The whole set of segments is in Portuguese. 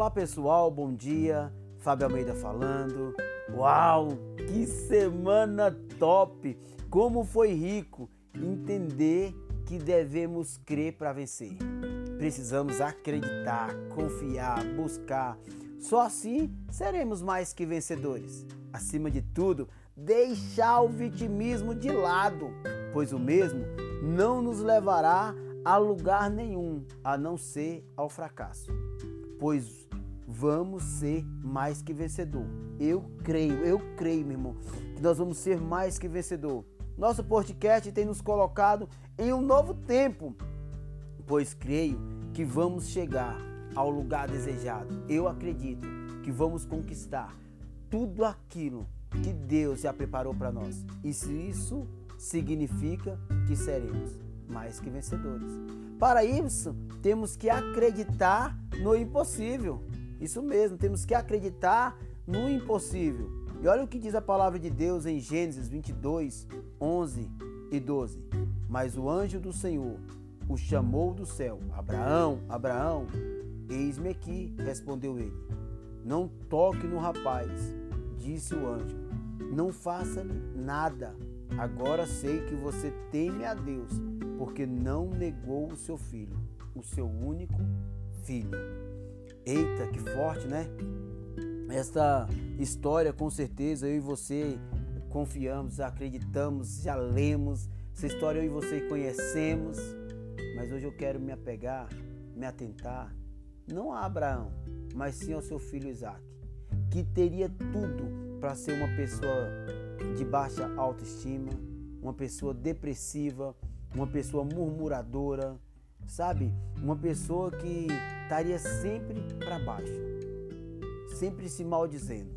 Olá pessoal, bom dia. Fábio Almeida falando. Uau, que semana top! Como foi rico entender que devemos crer para vencer. Precisamos acreditar, confiar, buscar. Só assim seremos mais que vencedores. Acima de tudo, deixar o vitimismo de lado, pois o mesmo não nos levará a lugar nenhum a não ser ao fracasso. Pois vamos ser mais que vencedor. Eu creio, eu creio, meu irmão, que nós vamos ser mais que vencedor. Nosso podcast tem nos colocado em um novo tempo, pois creio que vamos chegar ao lugar desejado. Eu acredito que vamos conquistar tudo aquilo que Deus já preparou para nós. E se isso significa que seremos mais que vencedores. Para isso, temos que acreditar no impossível. Isso mesmo, temos que acreditar no impossível. E olha o que diz a palavra de Deus em Gênesis 22, 11 e 12. Mas o anjo do Senhor o chamou do céu: Abraão, Abraão, eis-me aqui, respondeu ele. Não toque no rapaz, disse o anjo. Não faça-lhe nada. Agora sei que você teme a Deus, porque não negou o seu filho, o seu único filho. Eita, que forte, né? Esta história, com certeza, eu e você confiamos, acreditamos, já lemos. Essa história eu e você conhecemos. Mas hoje eu quero me apegar, me atentar, não a Abraão, mas sim ao seu filho Isaac, que teria tudo para ser uma pessoa de baixa autoestima, uma pessoa depressiva, uma pessoa murmuradora, sabe? Uma pessoa que estaria sempre para baixo, sempre se maldizendo.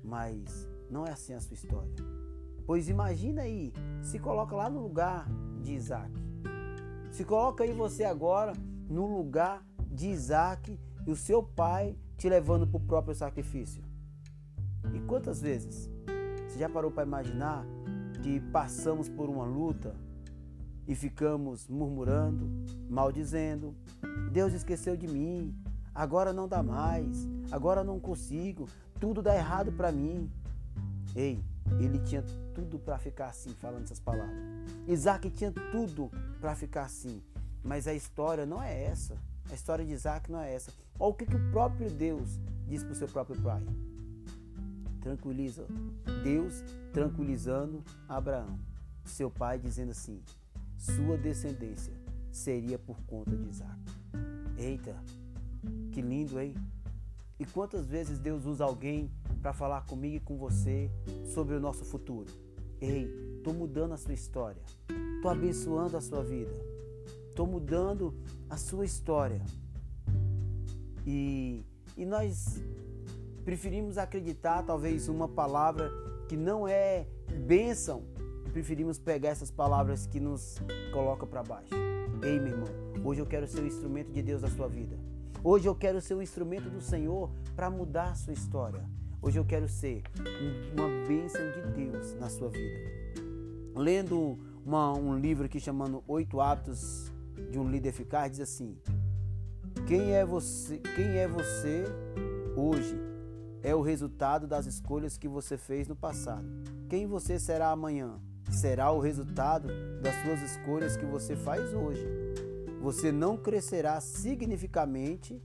Mas não é assim a sua história. Pois imagina aí, se coloca lá no lugar de Isaac. Se coloca aí você agora no lugar de Isaac e o seu pai te levando para o próprio sacrifício. E quantas vezes você já parou para imaginar que passamos por uma luta e ficamos murmurando, maldizendo: Deus esqueceu de mim, agora não dá mais, agora não consigo, tudo dá errado para mim. Ei, ele tinha tudo para ficar assim, falando essas palavras. Isaac tinha tudo para ficar assim, mas a história não é essa. A história de Isaac não é essa. Olha o que, que o próprio Deus diz para o seu próprio pai. Tranquiliza. Deus tranquilizando Abraão, seu pai, dizendo assim: sua descendência seria por conta de Isaac. Eita, que lindo, hein? E quantas vezes Deus usa alguém para falar comigo e com você sobre o nosso futuro? Ei, estou mudando a sua história, estou abençoando a sua vida, estou mudando a sua história. E, e nós preferimos acreditar, talvez, uma palavra que não é bênção preferimos pegar essas palavras que nos colocam para baixo. Ei, meu irmão, hoje eu quero ser o instrumento de Deus na sua vida. Hoje eu quero ser o instrumento do Senhor para mudar a sua história. Hoje eu quero ser uma bênção de Deus na sua vida. Lendo uma, um livro aqui chamando Oito Hábitos de um Líder Eficaz, diz assim: Quem é você? Quem é você hoje? É o resultado das escolhas que você fez no passado. Quem você será amanhã? Será o resultado das suas escolhas que você faz hoje. Você não crescerá significativamente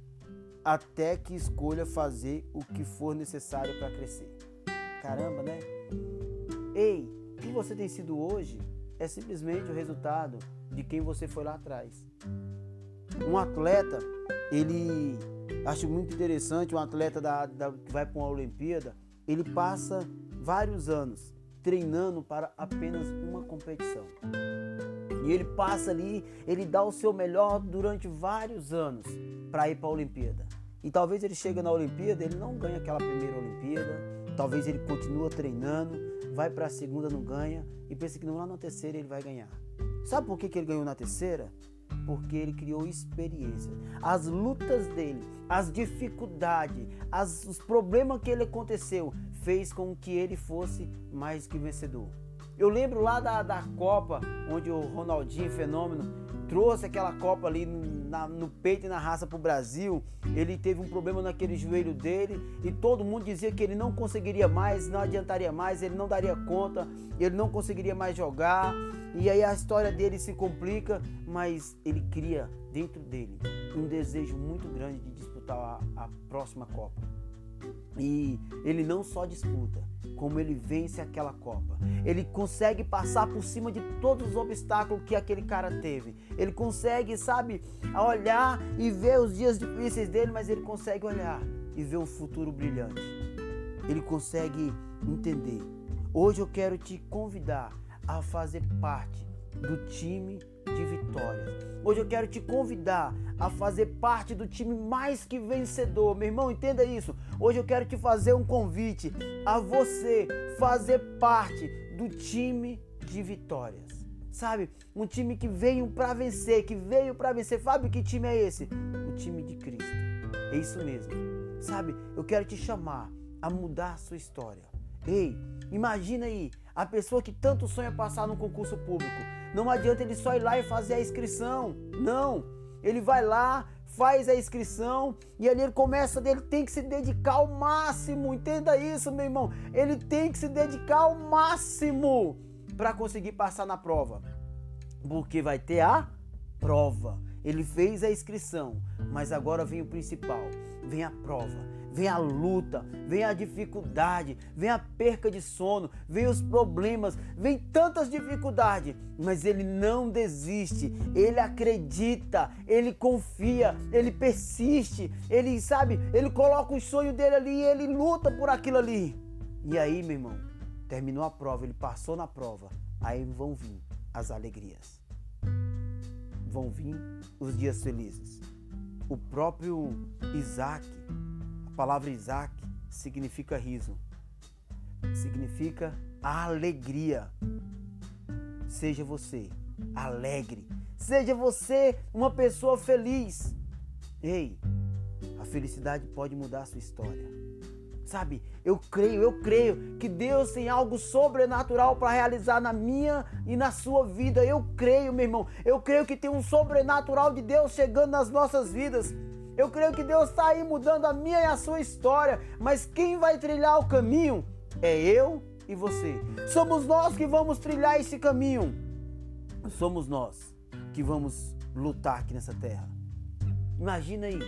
até que escolha fazer o que for necessário para crescer. Caramba, né? Ei, o que você tem sido hoje é simplesmente o resultado de quem você foi lá atrás. Um atleta, ele acho muito interessante, um atleta da, da que vai para uma Olimpíada, ele passa vários anos treinando para apenas uma competição. E ele passa ali, ele dá o seu melhor durante vários anos para ir para a Olimpíada. E talvez ele chegue na Olimpíada, ele não ganha aquela primeira Olimpíada, talvez ele continua treinando, vai para a segunda, não ganha, e pensa que lá na terceira ele vai ganhar. Sabe por que, que ele ganhou na terceira? Porque ele criou experiência. As lutas dele, as dificuldades, as, os problemas que ele aconteceu, fez com que ele fosse mais que vencedor. Eu lembro lá da, da Copa, onde o Ronaldinho Fenômeno trouxe aquela Copa ali na, no peito e na raça para o Brasil, ele teve um problema naquele joelho dele e todo mundo dizia que ele não conseguiria mais, não adiantaria mais, ele não daria conta, ele não conseguiria mais jogar. E aí a história dele se complica, mas ele cria dentro dele um desejo muito grande de disputar a, a próxima Copa. E ele não só disputa, como ele vence aquela Copa. Ele consegue passar por cima de todos os obstáculos que aquele cara teve. Ele consegue, sabe, olhar e ver os dias difíceis dele, mas ele consegue olhar e ver um futuro brilhante. Ele consegue entender. Hoje eu quero te convidar a fazer parte do time de vitórias. Hoje eu quero te convidar a fazer parte do time mais que vencedor. Meu irmão, entenda isso. Hoje eu quero te fazer um convite a você fazer parte do time de vitórias. Sabe? Um time que veio para vencer, que veio para vencer. Fábio, que time é esse? O time de Cristo. É isso mesmo. Sabe? Eu quero te chamar a mudar a sua história. Ei, imagina aí a pessoa que tanto sonha passar num concurso público não adianta ele só ir lá e fazer a inscrição. Não. Ele vai lá, faz a inscrição e ali ele começa, ele tem que se dedicar ao máximo. Entenda isso, meu irmão. Ele tem que se dedicar ao máximo para conseguir passar na prova. Porque vai ter a prova. Ele fez a inscrição, mas agora vem o principal, vem a prova vem a luta, vem a dificuldade, vem a perca de sono, vem os problemas, vem tantas dificuldades, mas ele não desiste, ele acredita, ele confia, ele persiste, ele sabe, ele coloca o sonho dele ali e ele luta por aquilo ali. E aí, meu irmão, terminou a prova, ele passou na prova, aí vão vir as alegrias. Vão vir os dias felizes. O próprio Isaac a palavra Isaac significa riso, significa alegria. Seja você alegre, seja você uma pessoa feliz. Ei, a felicidade pode mudar a sua história. Sabe, eu creio, eu creio que Deus tem algo sobrenatural para realizar na minha e na sua vida. Eu creio, meu irmão. Eu creio que tem um sobrenatural de Deus chegando nas nossas vidas. Eu creio que Deus está aí mudando a minha e a sua história, mas quem vai trilhar o caminho é eu e você. Somos nós que vamos trilhar esse caminho. Somos nós que vamos lutar aqui nessa terra. Imagina aí,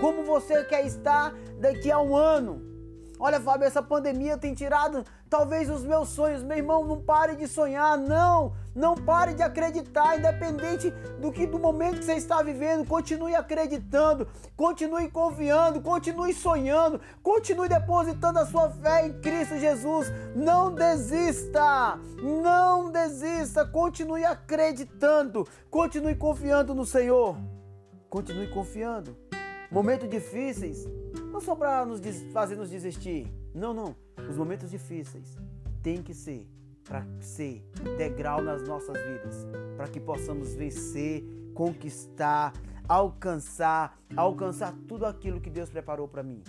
como você quer estar daqui a um ano Olha, Fábio, essa pandemia tem tirado talvez os meus sonhos. Meu irmão, não pare de sonhar, não. Não pare de acreditar, independente do que do momento que você está vivendo. Continue acreditando, continue confiando, continue sonhando, continue depositando a sua fé em Cristo Jesus. Não desista, não desista. Continue acreditando, continue confiando no Senhor. Continue confiando. Momentos difíceis não só para nos fazer nos desistir. Não, não. Os momentos difíceis têm que ser para ser degrau nas nossas vidas, para que possamos vencer, conquistar, alcançar, alcançar tudo aquilo que Deus preparou para mim,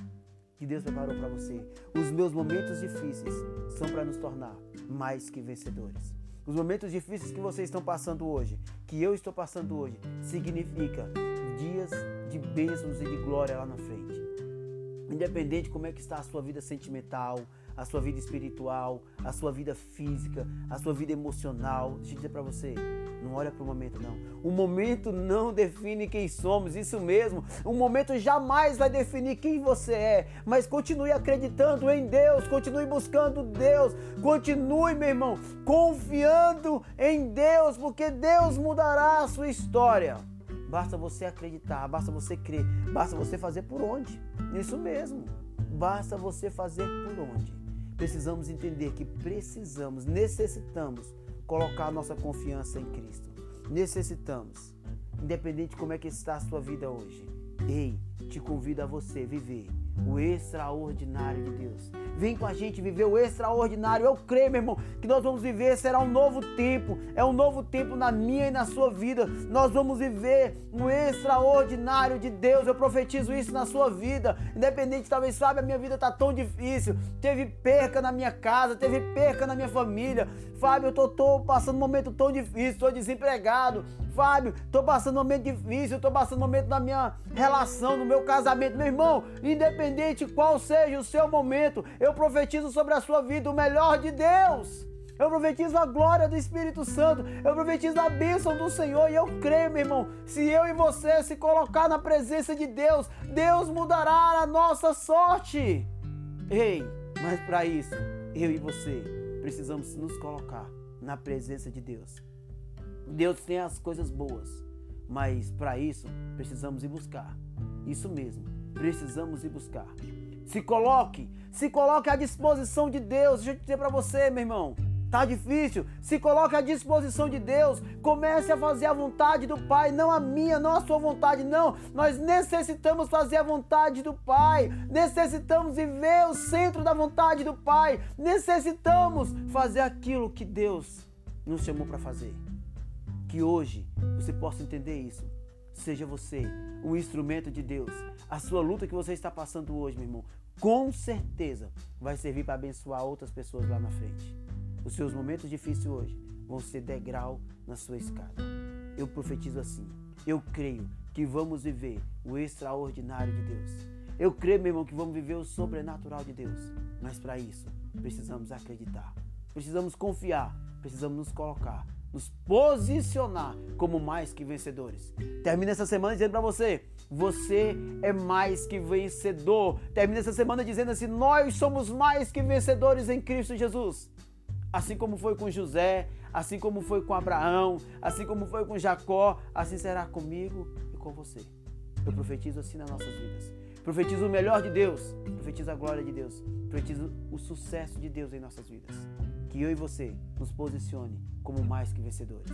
que Deus preparou para você. Os meus momentos difíceis são para nos tornar mais que vencedores. Os momentos difíceis que vocês estão passando hoje, que eu estou passando hoje, significa dias de bênçãos e de glória lá na frente. Independente de como é que está a sua vida sentimental, a sua vida espiritual, a sua vida física, a sua vida emocional. Deixa eu dizer para você, não olha para o momento não. O momento não define quem somos, isso mesmo. O momento jamais vai definir quem você é. Mas continue acreditando em Deus, continue buscando Deus, continue, meu irmão, confiando em Deus, porque Deus mudará a sua história. Basta você acreditar, basta você crer, basta você fazer por onde. Isso mesmo. Basta você fazer por onde. Precisamos entender que precisamos, necessitamos colocar nossa confiança em Cristo. Necessitamos. Independente de como é que está a sua vida hoje. Ei, te convido a você viver o extraordinário de Deus. Vem com a gente viver o extraordinário. Eu creio, meu irmão, que nós vamos viver. Será um novo tempo. É um novo tempo na minha e na sua vida. Nós vamos viver o extraordinário de Deus. Eu profetizo isso na sua vida. Independente, talvez, sabe, a minha vida está tão difícil. Teve perca na minha casa, teve perca na minha família. Fábio, eu tô, tô passando um momento tão difícil, estou desempregado. Fábio, estou passando um momento difícil, estou passando um momento na minha relação, no meu casamento. Meu irmão, independente qual seja o seu momento, eu profetizo sobre a sua vida o melhor de Deus. Eu profetizo a glória do Espírito Santo. Eu profetizo a bênção do Senhor. E eu creio, meu irmão, se eu e você se colocar na presença de Deus, Deus mudará a nossa sorte. Ei, mas para isso, eu e você precisamos nos colocar na presença de Deus. Deus tem as coisas boas, mas para isso precisamos ir buscar. Isso mesmo, precisamos ir buscar. Se coloque, se coloque à disposição de Deus. Deixa eu dizer para você, meu irmão. Tá difícil? Se coloque à disposição de Deus. Comece a fazer a vontade do Pai, não a minha, não a sua vontade, não. Nós necessitamos fazer a vontade do Pai. Necessitamos viver o centro da vontade do Pai. Necessitamos fazer aquilo que Deus nos chamou para fazer. Que hoje você possa entender isso. Seja você um instrumento de Deus. A sua luta que você está passando hoje, meu irmão, com certeza vai servir para abençoar outras pessoas lá na frente. Os seus momentos difíceis hoje vão ser degrau na sua escada. Eu profetizo assim. Eu creio que vamos viver o extraordinário de Deus. Eu creio, meu irmão, que vamos viver o sobrenatural de Deus. Mas para isso, precisamos acreditar. Precisamos confiar. Precisamos nos colocar nos posicionar como mais que vencedores. Termina essa semana dizendo para você: você é mais que vencedor. Termina essa semana dizendo assim: nós somos mais que vencedores em Cristo Jesus assim como foi com José, assim como foi com Abraão, assim como foi com Jacó, assim será comigo e com você. Eu profetizo assim nas nossas vidas. Profetizo o melhor de Deus, profetizo a glória de Deus, profetizo o sucesso de Deus em nossas vidas. Que eu e você nos posicione como mais que vencedores.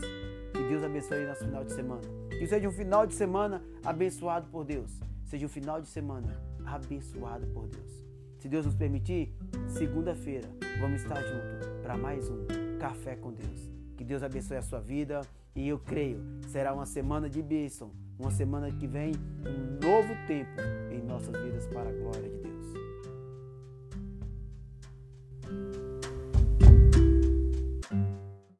Que Deus abençoe nosso final de semana. Que seja um final de semana abençoado por Deus. Seja um final de semana abençoado por Deus. Se Deus nos permitir, segunda-feira vamos estar juntos para mais um Café com Deus. Que Deus abençoe a sua vida e eu creio será uma semana de bênção, uma semana que vem um novo tempo em nossas vidas para a glória de Deus.